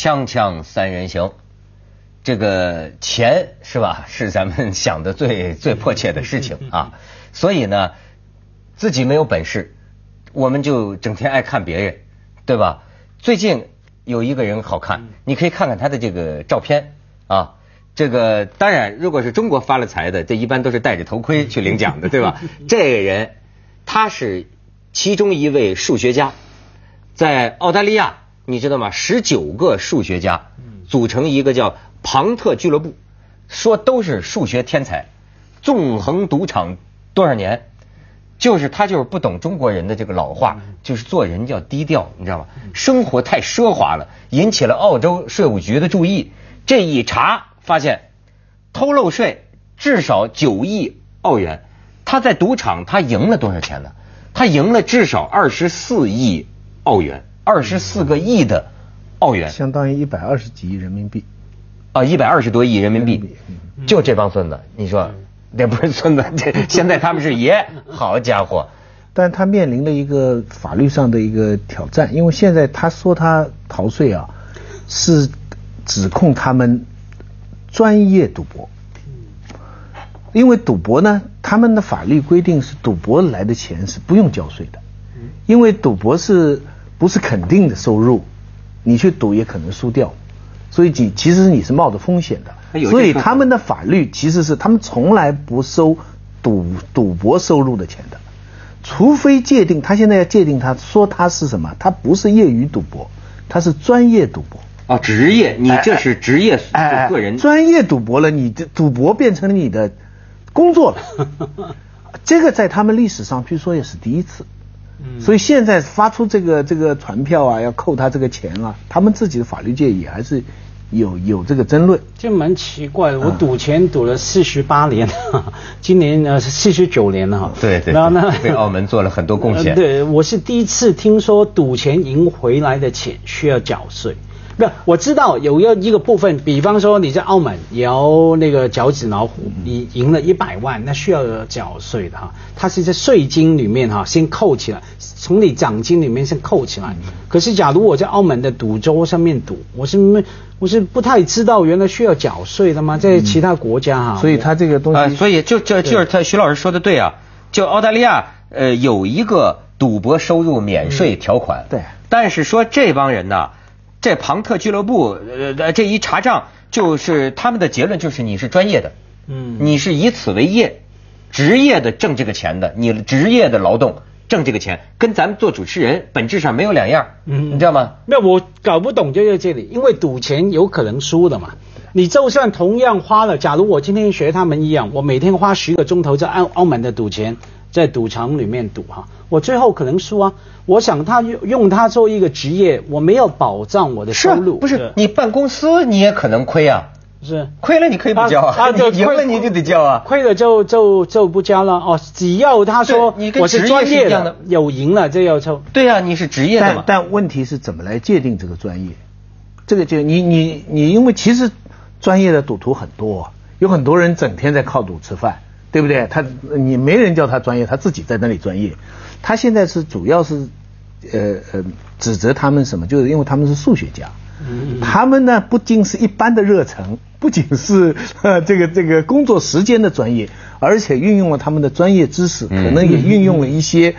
锵锵三人行，这个钱是吧？是咱们想的最 最迫切的事情啊。所以呢，自己没有本事，我们就整天爱看别人，对吧？最近有一个人好看，你可以看看他的这个照片啊。这个当然，如果是中国发了财的，这一般都是戴着头盔去领奖的，对吧？这个人他是其中一位数学家，在澳大利亚，你知道吗？十九个数学家组成一个叫庞特俱乐部，说都是数学天才，纵横赌场多少年？就是他就是不懂中国人的这个老话，就是做人要低调，你知道吗？生活太奢华了，引起了澳洲税务局的注意。这一查发现，偷漏税至少九亿澳元。他在赌场他赢了多少钱呢？他赢了至少二十四亿澳元，二十四个亿的澳元，相当于一百二十几亿人民币。啊，一百二十多亿人民币，就这帮孙子，你说？那不是孙子，这现在他们是爷，好家伙！但他面临了一个法律上的一个挑战，因为现在他说他逃税啊，是指控他们专业赌博。因为赌博呢，他们的法律规定是赌博来的钱是不用交税的，因为赌博是不是肯定的收入，你去赌也可能输掉，所以你其实你是冒着风险的。所以他们的法律其实是他们从来不收赌赌博收入的钱的，除非界定他现在要界定他说他是什么，他不是业余赌博，他是专业赌博。哦，职业，你这是职业个人专业赌博了，你这赌博变成了你的工作了，这个在他们历史上据说也是第一次。所以现在发出这个这个传票啊，要扣他这个钱啊，他们自己的法律界也还是。有有这个争论，这蛮奇怪的。我赌钱赌了四十八年，今年呢是四十九年了哈。对对。然后呢，对澳门做了很多贡献。对，我是第一次听说赌钱赢回来的钱需要缴税。不，我知道有一一个部分，比方说你在澳门摇那个脚趾老虎，你赢了一百万，那需要缴税的哈。它是在税金里面哈先扣起来，从你奖金里面先扣起来。可是假如我在澳门的赌桌上面赌，我是没。我是不太知道原来需要缴税的吗？在其他国家哈，所以他这个东西，所以就就就是他徐老师说的对啊，就澳大利亚呃有一个赌博收入免税条款，对，但是说这帮人呢，这庞特俱乐部呃这一查账，就是他们的结论就是你是专业的，嗯，你是以此为业，职业的挣这个钱的，你职业的劳动。挣这个钱跟咱们做主持人本质上没有两样，嗯，你知道吗？那我搞不懂就在这里，因为赌钱有可能输的嘛。你就算同样花了，假如我今天学他们一样，我每天花十个钟头在澳澳门的赌钱，在赌场里面赌哈，我最后可能输啊。我想他用用他做一个职业，我没有保障我的收入，不是你办公司你也可能亏啊。是亏了你可以不交啊，你赢了你就得交啊，亏了就就就不交了哦。只要他说我是专业的，有赢了就要抽。对啊，你是职业的嘛。但问题是怎么来界定这个专业？这个就你你你，因为其实专业的赌徒很多，有很多人整天在靠赌吃饭，对不对？他你没人叫他专业，他自己在那里专业。他现在是主要是呃呃指责他们什么？就是因为他们是数学家。他们呢，不仅是一般的热忱，不仅是呃这个这个工作时间的专业，而且运用了他们的专业知识，可能也运用了一些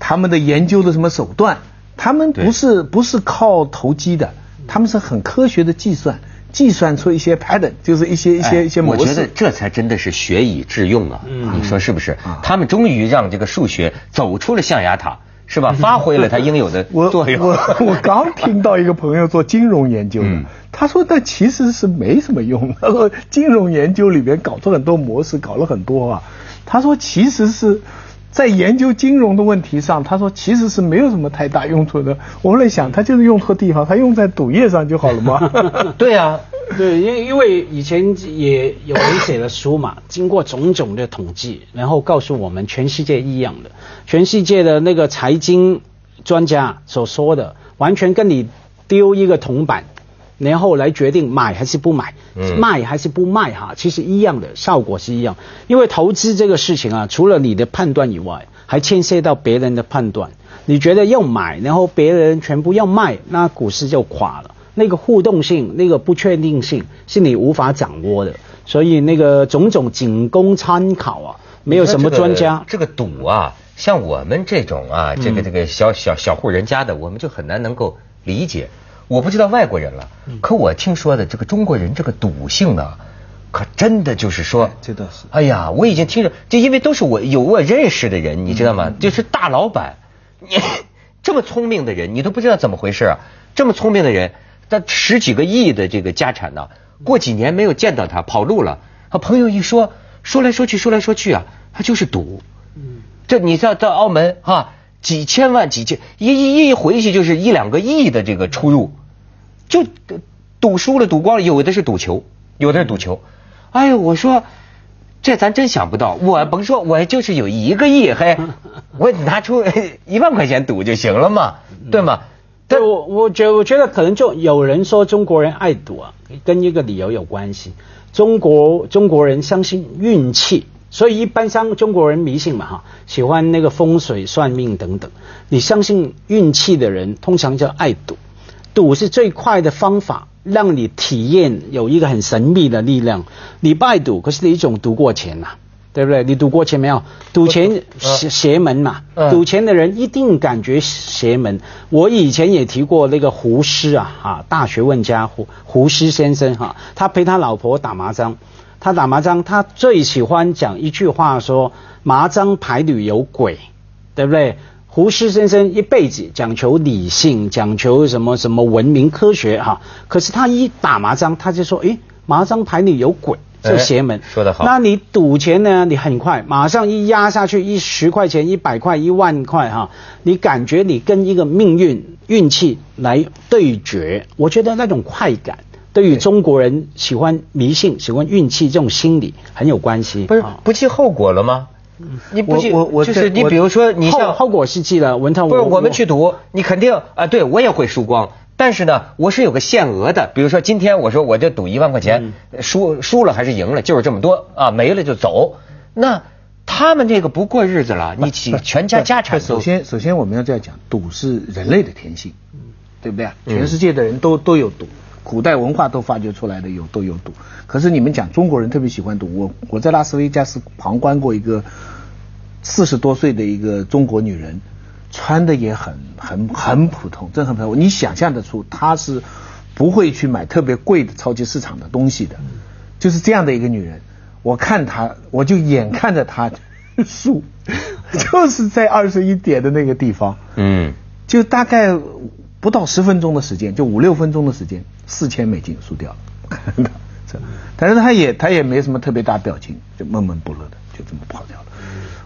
他们的研究的什么手段。他们不是不是靠投机的，他们是很科学的计算，计算出一些 pattern，就是一些一些一些模式。我觉得这才真的是学以致用啊！你说是不是？他们终于让这个数学走出了象牙塔。是吧？发挥了它应有的作用。我我我刚听到一个朋友做金融研究的，他说那其实是没什么用。他说金融研究里面搞出很多模式，搞了很多啊。他说其实是在研究金融的问题上，他说其实是没有什么太大用处的。我后来想，他就是用错地方，他用在赌业上就好了吗？对啊。对，因因为以前也有人写了书嘛，经过种种的统计，然后告诉我们全世界一样的，全世界的那个财经专家所说的，完全跟你丢一个铜板，然后来决定买还是不买，卖还是不卖哈，其实一样的效果是一样。因为投资这个事情啊，除了你的判断以外，还牵涉到别人的判断。你觉得要买，然后别人全部要卖，那股市就垮了。那个互动性、那个不确定性是你无法掌握的，所以那个种种仅供参考啊，没有什么专家。这个赌啊，像我们这种啊，这个这个小小小户人家的，我们就很难能够理解。我不知道外国人了，可我听说的这个中国人这个赌性呢，可真的就是说，这倒是。哎呀，我已经听着，就因为都是我有我认识的人，你知道吗？就是大老板，你 这么聪明的人，你都不知道怎么回事啊！这么聪明的人，他十几个亿的这个家产呢，过几年没有见到他，跑路了。和朋友一说，说来说去，说来说去啊，他就是赌。嗯，这你知道到澳门哈？几千万、几千一一一回去就是一两个亿的这个出入，就赌输了、赌光了，有的是赌球，有的是赌球。哎呦，我说这咱真想不到，我甭说，我就是有一个亿，嘿，我拿出一万块钱赌就行了嘛，对吗？对，我我觉我觉得可能就有人说中国人爱赌啊，跟一个理由有关系。中国中国人相信运气。所以一般像中国人迷信嘛哈，喜欢那个风水算命等等。你相信运气的人，通常叫爱赌，赌是最快的方法，让你体验有一个很神秘的力量。你不爱赌，可是一种赌过钱呐，对不对？你赌过钱没有？赌钱邪邪门嘛，赌钱的人一定感觉邪门。我以前也提过那个胡适啊，哈，大学问家胡胡适先生哈，他陪他老婆打麻将。他打麻将，他最喜欢讲一句话，说麻将牌里有鬼，对不对？胡适先生一辈子讲求理性，讲求什么什么文明科学哈，可是他一打麻将，他就说，诶，麻将牌里有鬼，这邪门。说得好。那你赌钱呢？你很快马上一压下去，一十块钱、一百块、一万块哈，你感觉你跟一个命运、运气来对决，我觉得那种快感。对于中国人喜欢迷信、喜欢运气这种心理很有关系。不是不计后果了吗？你不计，就是你比如说你像后果是记了，文涛不是我们去赌，你肯定啊，对我也会输光。但是呢，我是有个限额的，比如说今天我说我就赌一万块钱，输输了还是赢了，就是这么多啊，没了就走。那他们这个不过日子了，你起全家家产。首先，首先我们要这样讲，赌是人类的天性，对不对啊？全世界的人都都有赌。古代文化都发掘出来的有都有赌，可是你们讲中国人特别喜欢赌。我我在拉斯维加斯旁观过一个四十多岁的一个中国女人，穿的也很很很普通，真很普通。你想象得出她是不会去买特别贵的超级市场的东西的，就是这样的一个女人。我看她，我就眼看着她 输，就是在二十一点的那个地方，嗯，就大概不到十分钟的时间，就五六分钟的时间。四千美金输掉了，但是他也他也没什么特别大表情，就闷闷不乐的就这么跑掉了。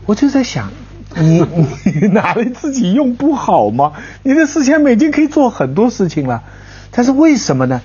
我就在想，你 你拿来自己用不好吗？你这四千美金可以做很多事情了，但是为什么呢？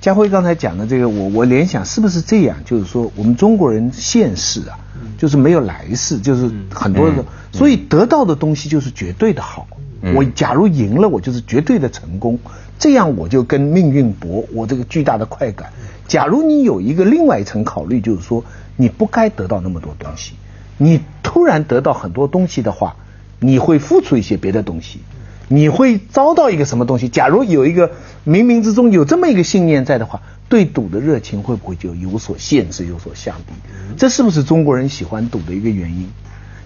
家辉刚才讲的这个，我我联想是不是这样？就是说我们中国人现世啊，就是没有来世，就是很多的，所以得到的东西就是绝对的好。我假如赢了，我就是绝对的成功。这样我就跟命运搏，我这个巨大的快感。假如你有一个另外一层考虑，就是说你不该得到那么多东西，你突然得到很多东西的话，你会付出一些别的东西，你会遭到一个什么东西？假如有一个冥冥之中有这么一个信念在的话，对赌的热情会不会就有所限制、有所降低？这是不是中国人喜欢赌的一个原因？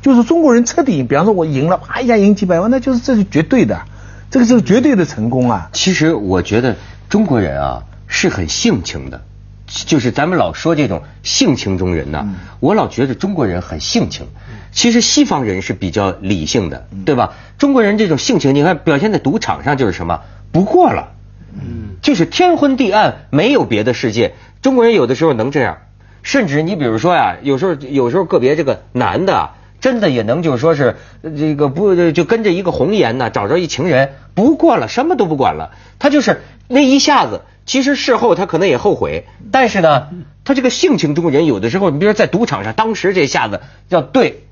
就是中国人彻底，比方说我赢了，啪一下赢几百万，那就是这是绝对的。这个是绝对的成功啊！其实我觉得中国人啊是很性情的，就是咱们老说这种性情中人呢，我老觉得中国人很性情。其实西方人是比较理性的，对吧？中国人这种性情，你看表现在赌场上就是什么？不过了，嗯，就是天昏地暗，没有别的世界。中国人有的时候能这样，甚至你比如说呀，有时候有时候个别这个男的。啊真的也能就说是这个不就跟着一个红颜呢，找着一情人，不过了，什么都不管了。他就是那一下子，其实事后他可能也后悔，但是呢，他这个性情中人有的时候，你比如说在赌场上，当时这下子叫对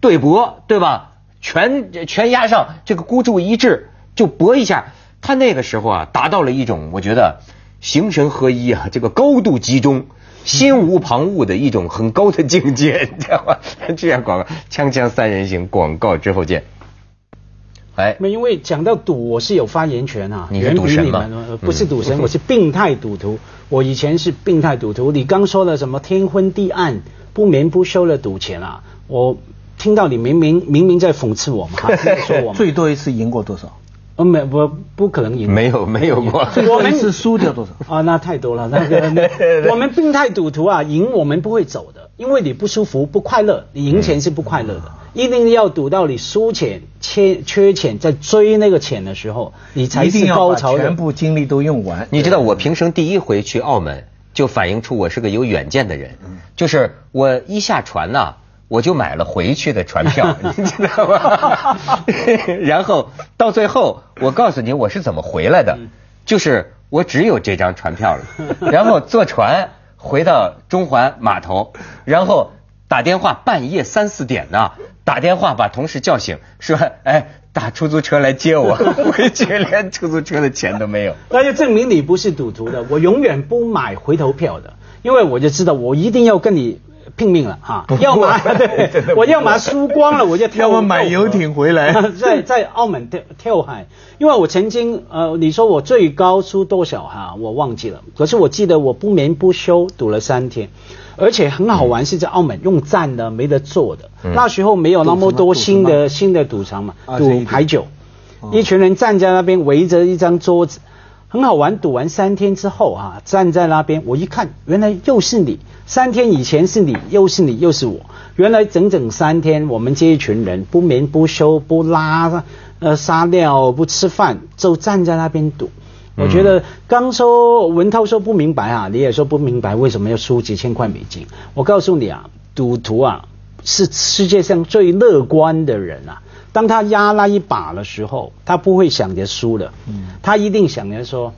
对搏，对吧？全全压上，这个孤注一掷就搏一下，他那个时候啊，达到了一种我觉得形神合一啊，这个高度集中。心无旁骛的一种很高的境界，你知道吗？这样广告，锵锵三人行，广告之后见。哎，那因为讲到赌，我是有发言权啊，你是赌神不是嗯赌神，我是病态赌徒。我以前是病态赌徒。你刚说了什么天昏地暗、不眠不休的赌钱啊，我听到你明明明明在讽刺我嘛，哈在说我们，最多一次赢过多少？呃没我不可能赢，没有没有过我们是输掉多少？啊，那太多了。那个，那 我们病态赌徒啊，赢我们不会走的，因为你不舒服、不快乐，你赢钱是不快乐的。一定要赌到你输钱、缺缺钱，在追那个钱的时候，你才是一定要把高潮。全部精力都用完。你知道我平生第一回去澳门，就反映出我是个有远见的人。嗯就是我一下船呐、我就买了回去的船票，你知道吗？然后到最后，我告诉你我是怎么回来的，嗯就是我只有这张船票了，然后坐船回到中环码头，然后打电话，半夜三四点呢，打电话把同事叫醒，说，哎，打出租车来接我，回去连出租车的钱都没有。那就证明你不是赌徒的。我永远不买回头票的，因为我就知道我一定要跟你拼命了哈。要么 对，我要么输光了我就跳。要么买游艇回来 在在澳门跳跳海，因为我曾经呃，你说我最高输多少哈，我忘记了。可是我记得我不眠不休赌了三天。而且很好玩，是在澳门用站的，没得坐的。嗯那时候没有那么多新的新的赌场嘛，赌牌九。哦一群人站在那边围着一张桌子，很好玩。赌完三天之后啊，站在那边，我一看，原来又是你。三天以前是你，又是你，又是我。原来整整三天，我们这一群人不眠不休，不拉呃撒尿，不吃饭，就站在那边赌。我觉得刚说文涛说不明白啊，你也说不明白为什么要输几千块美金。我告诉你啊，赌徒啊是世界上最乐观的人啊。当他压那一把的时候，他不会想着输了，他一定想着说，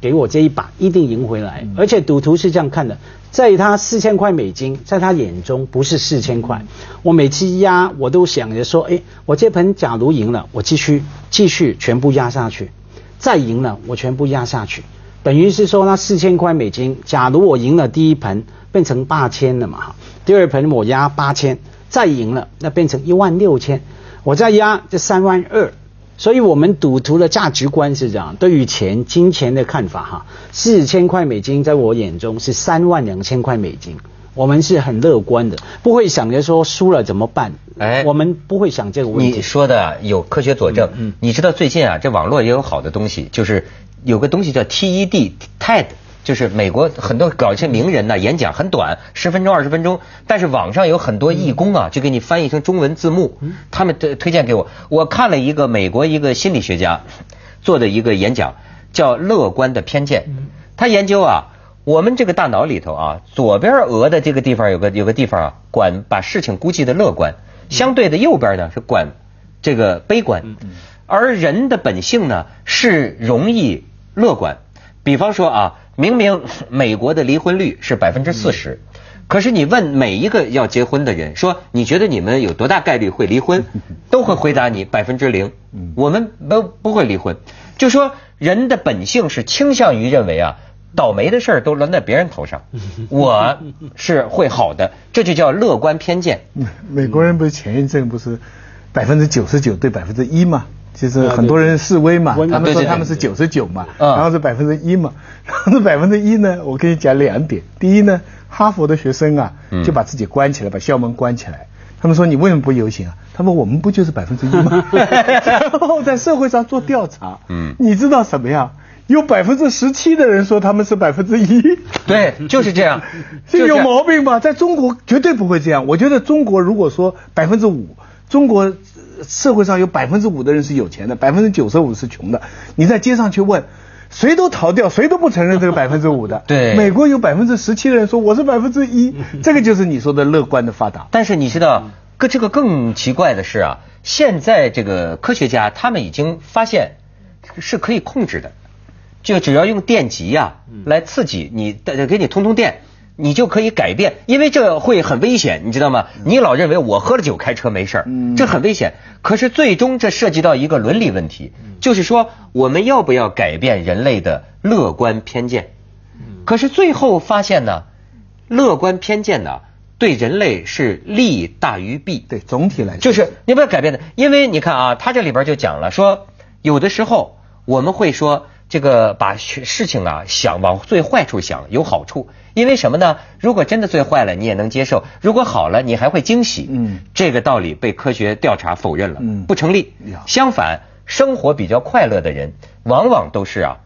给我这一把一定赢回来。而且赌徒是这样看的，在他四千块美金，在他眼中不是四千块。我每次压，我都想着说，哎，我这盆假如赢了，我继续继续全部压下去。再赢了，我全部压下去，等于是说那四千块美金，假如我赢了第一盆，变成八千了嘛。哈，第二盆我压八千，再赢了，那变成一万六千，我再压这三万二，所以我们赌徒的价值观是这样，对于钱、金钱的看法哈，四千块美金在我眼中是三万两千块美金。我们是很乐观的，不会想着说输了怎么办。哎我们不会想这个问题。你说的有科学佐证。嗯嗯你知道最近啊，这网络也有好的东西，就是有个东西叫 TED TED，就是美国很多搞一些名人呢、演讲很短，十分钟二十分钟，但是网上有很多义工啊，就给你翻译成中文字幕。他们推推荐给我，我看了一个美国一个心理学家做的一个演讲，叫《乐观的偏见》。他研究啊。我们这个大脑里头啊，左边额的这个地方有个有个地方啊，管把事情估计的乐观，相对的右边呢是管这个悲观，而人的本性呢是容易乐观。比方说啊，明明美国的离婚率是百分之四十，可是你问每一个要结婚的人说，你觉得你们有多大概率会离婚，都会回答你百分之零，我们不不会离婚。就说人的本性是倾向于认为啊。倒霉的事儿都轮在别人头上，我是会好的，这就叫乐观偏见。美国人不是前一阵不是百分之九十九对百分之一嘛？就是很多人示威嘛，啊他们说他们是九十九嘛，嗯然后是百分之一嘛，然后这百分之一呢，我跟你讲两点，第一呢，哈佛的学生啊嗯就把自己关起来，把校门关起来。他们说你为什么不游行啊？他们我们不就是百分之一吗？然后在社会上做调查，嗯你知道什么呀？有百分之十七的人说他们是百分之一，对，就是这样，这有毛病吧？在中国绝对不会这样。我觉得中国如果说百分之五，中国呃社会上有百分之五的人是有钱的，百分之九十五是穷的。你在街上去问，谁都逃掉，谁都不承认这个 百分之五的。对美国有百分之十七的人说我是百分之一，这个就是你说的乐观的发达。但是你知道，更这个更奇怪的是啊，现在这个科学家他们已经发现是可以控制的，就只要用电极呀、来刺激你，的给你通通电。你就可以改变，因为这会很危险，你知道吗？你老认为我喝了酒开车没事这很危险。可是最终这涉及到一个伦理问题，就是说我们要不要改变人类的乐观偏见？可是最后发现呢，乐观偏见呢，对人类是利大于弊。对，总体来说就是你不要改变的，因为你看啊，他这里边就讲了说，有的时候我们会说这个把事事情啊想往最坏处想有好处，因为什么呢？如果真的最坏了，你也能接受；如果好了，你还会惊喜。嗯这个道理被科学调查否认了，嗯不成立。相反，生活比较快乐的人，往往都是啊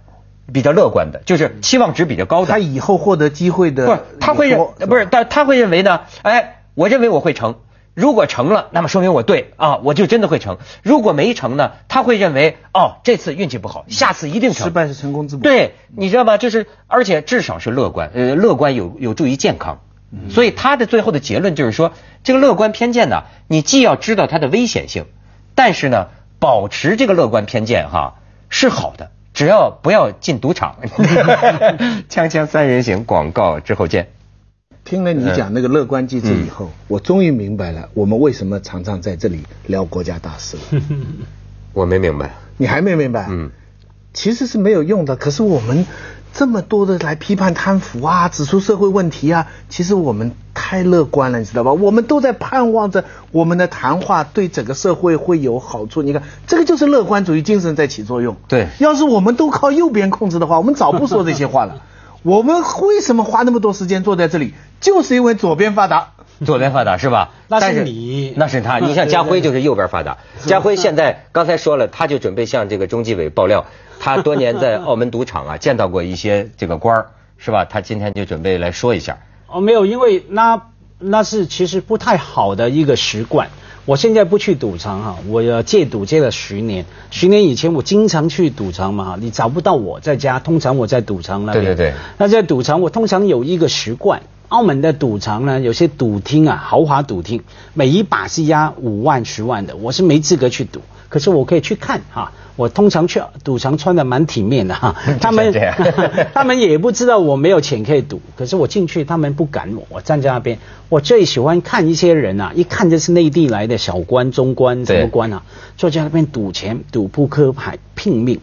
比较乐观的，就是期望值比较高的。他以后获得机会的不是，他会认不是，但他会认为呢？哎，我认为我会成。如果成了，那么说明我对啊，我就真的会成。如果没成呢，他会认为哦，这次运气不好，下次一定成。失败是成功之母。对，你知道吗？就是而且至少是乐观，呃，乐观有有助于健康。所以他的最后的结论就是说，这个乐观偏见呢，你既要知道它的危险性，但是呢，保持这个乐观偏见哈是好的，只要不要进赌场。锵锵三人行广告之后见。听了你讲那个乐观机制以后，我终于明白了我们为什么常常在这里聊国家大事了。我没明白。你还没明白？嗯，其实是没有用的。可是我们这么多的来批判贪腐啊，指出社会问题啊，其实我们太乐观了，你知道吧？我们都在盼望着我们的谈话对整个社会会有好处。你看，这个就是乐观主义精神在起作用。对要是我们都靠右边控制的话，我们早不说这些话了。我们为什么花那么多时间坐在这里？就是因为左边发达。左边发达是吧？那是但你那是他。你像家辉就是右边发达。家辉现在刚才说了，他就准备向这个中纪委爆料，他多年在澳门赌场啊见到过一些这个官儿，是吧？他今天就准备来说一下。哦，没有，因为那那是其实不太好的一个习惯。我现在不去赌场哈，我要戒赌戒了十年。十年以前我经常去赌场嘛，你找不到我在家，通常我在赌场那边。对对对那在赌场我通常有一个习惯，澳门的赌场呢，有些赌厅啊，豪华赌厅，每一把是押五万、十万的，我是没资格去赌，可是我可以去看哈。我通常去赌场穿的蛮体面的哈，他们 他们也不知道我没有钱可以赌，可是我进去他们不赶我，我站在那边。我最喜欢看一些人啊，一看就是内地来的小官、中官什么官啊，坐在那边赌钱、赌扑克牌，拼命。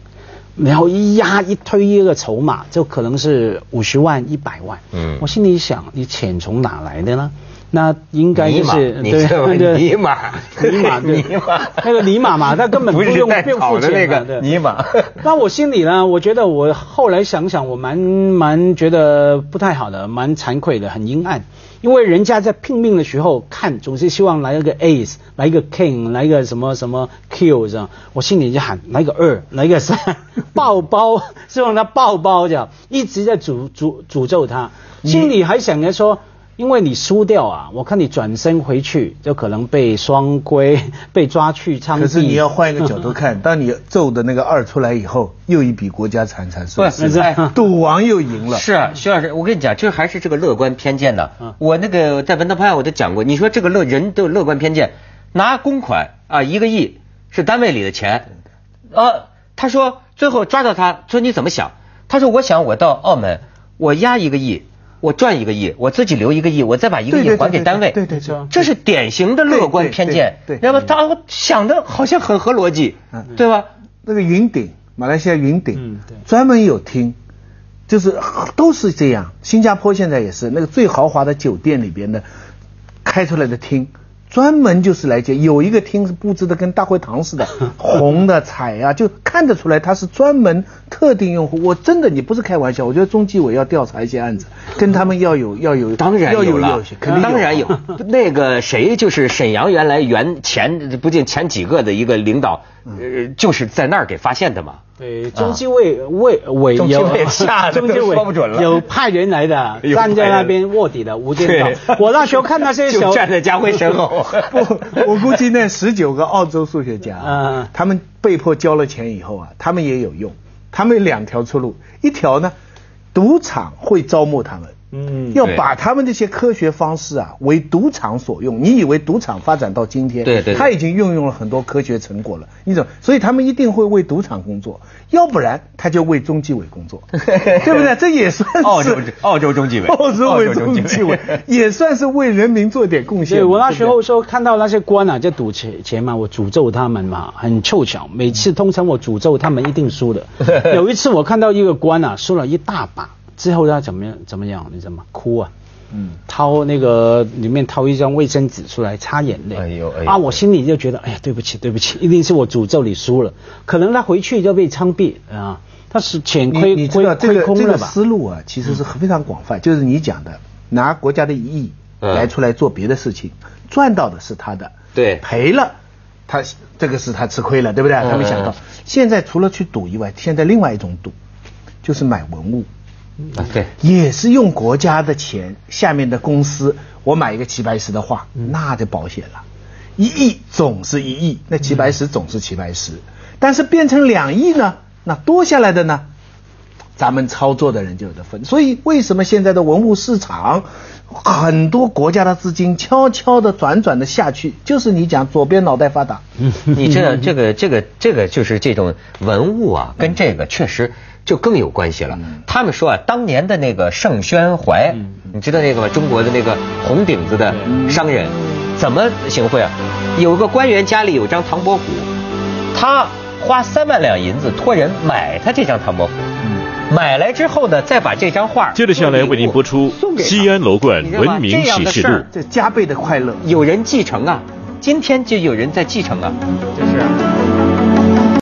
然后一压一推一个筹码，就可能是五十万、一百万。嗯我心里想，你钱从哪来的呢？那应该就是你知道吗对。尼玛尼玛 对。尼玛。那个尼玛嘛，他根本不是用带不用付钱的那个尼玛。那我心里呢，我觉得我后来想想，我蛮蛮觉得不太好的，蛮惭愧的，很阴暗。因为人家在拼命的时候看，总是希望来一个 ace，来一个 king，来一个什么什么 q 这样，我心里就喊来个二，来个三，爆包，希望他爆包这样，一直在诅诅诅咒他，心里还想着说。因为你输掉啊，我看你转身回去就可能被双规，被抓去枪毙。可是你要换一个角度看，当你揍的那个二出来以后，又一笔国家财产损失赌王又赢了。是啊，徐老师，我跟你讲，这还是这个乐观偏见的。嗯我那个在文道派我都讲过，你说这个乐人都有乐观偏见，拿公款啊一个亿是单位里的钱，呃，他说最后抓到他说你怎么想？他说我想我到澳门，我押一个亿。我赚一个亿，我自己留一个亿，我再把一个亿还给单位。对对对对这是典型的乐观偏见。对对对要么他想的好像很合逻辑，嗯对吧？那个云顶，马来西亚云顶，嗯对专门有厅，就是都是这样。新加坡现在也是那个最豪华的酒店里边的开出来的厅，专门就是来接。有一个厅是布置的跟大会堂似的，红的彩啊，就看得出来它是专门特定用户。我真的你不是开玩笑，我觉得中纪委要调查一些案子，跟他们要有要有当然要有了有，肯定当然有。那个谁，就是沈阳原来原前不仅前几个的一个领导，呃，就是在那儿给发现的嘛。对，中纪委委委有 中纪委说不准了有派人来的，有站在那边卧底的无间对道。我那时候看那些 就小站在家辉身后。不，我估计那十九个澳洲数学家啊嗯，他们被迫交了钱以后啊，他们也有用。他们有两条出路，一条呢，赌场会招募他们，嗯要把他们这些科学方式啊为赌场所用。你以为赌场发展到今天，对对对他已经运用了很多科学成果了，你怎么？所以他们一定会为赌场工作，要不然他就为中纪委工作，对不对？这也算是 澳洲澳洲中纪委澳洲为中纪委中纪委也算是为人民做点贡献。对我那时候说看到那些官啊在赌钱钱嘛，我诅咒他们嘛，很凑巧。每次通常我诅咒他们一定输的。有一次我看到一个官啊输了一大把，之后他怎么样怎么样？你知道吗？哭啊！嗯，掏那个里面掏一张卫生纸出来擦眼泪。哎呦哎呦啊，我心里就觉得，哎呀，对不起对不起，一定是我诅咒你输了，可能他回去就被枪毙啊，他是钱亏你你知道亏这个这个亏空了吧？思路啊，其实是非常广泛，就是你讲的，拿国家的一亿嗯来出来做别的事情，赚到的是他的，对赔了。他这个是他吃亏了，对不对？他没想到嗯，现在除了去赌以外，现在另外一种赌，就是买文物。啊，对，也是用国家的钱，下面的公司，我买一个齐白石的画，嗯。那就保险了，一亿总是一亿，那齐白石总是齐白石，但是变成两亿呢，那多下来的呢，咱们操作的人就有的分。所以为什么现在的文物市场，很多国家的资金悄悄的转转的下去，就是你讲左边脑袋发达，你知道这个这个这个就是这种文物啊，跟这个确实就更有关系了。他们说啊，当年的那个盛宣怀，你知道那个吗？中国的那个红顶子的商人，怎么行贿啊？有个官员家里有张唐伯虎，他花三万两银子托人买他这张唐伯虎，买来之后呢，再把这张画接着下来为您播出送给他西安楼冠你知道吗文明这样启示录的事儿这加倍的快乐。有人继承啊，今天就有人在继承啊，就是。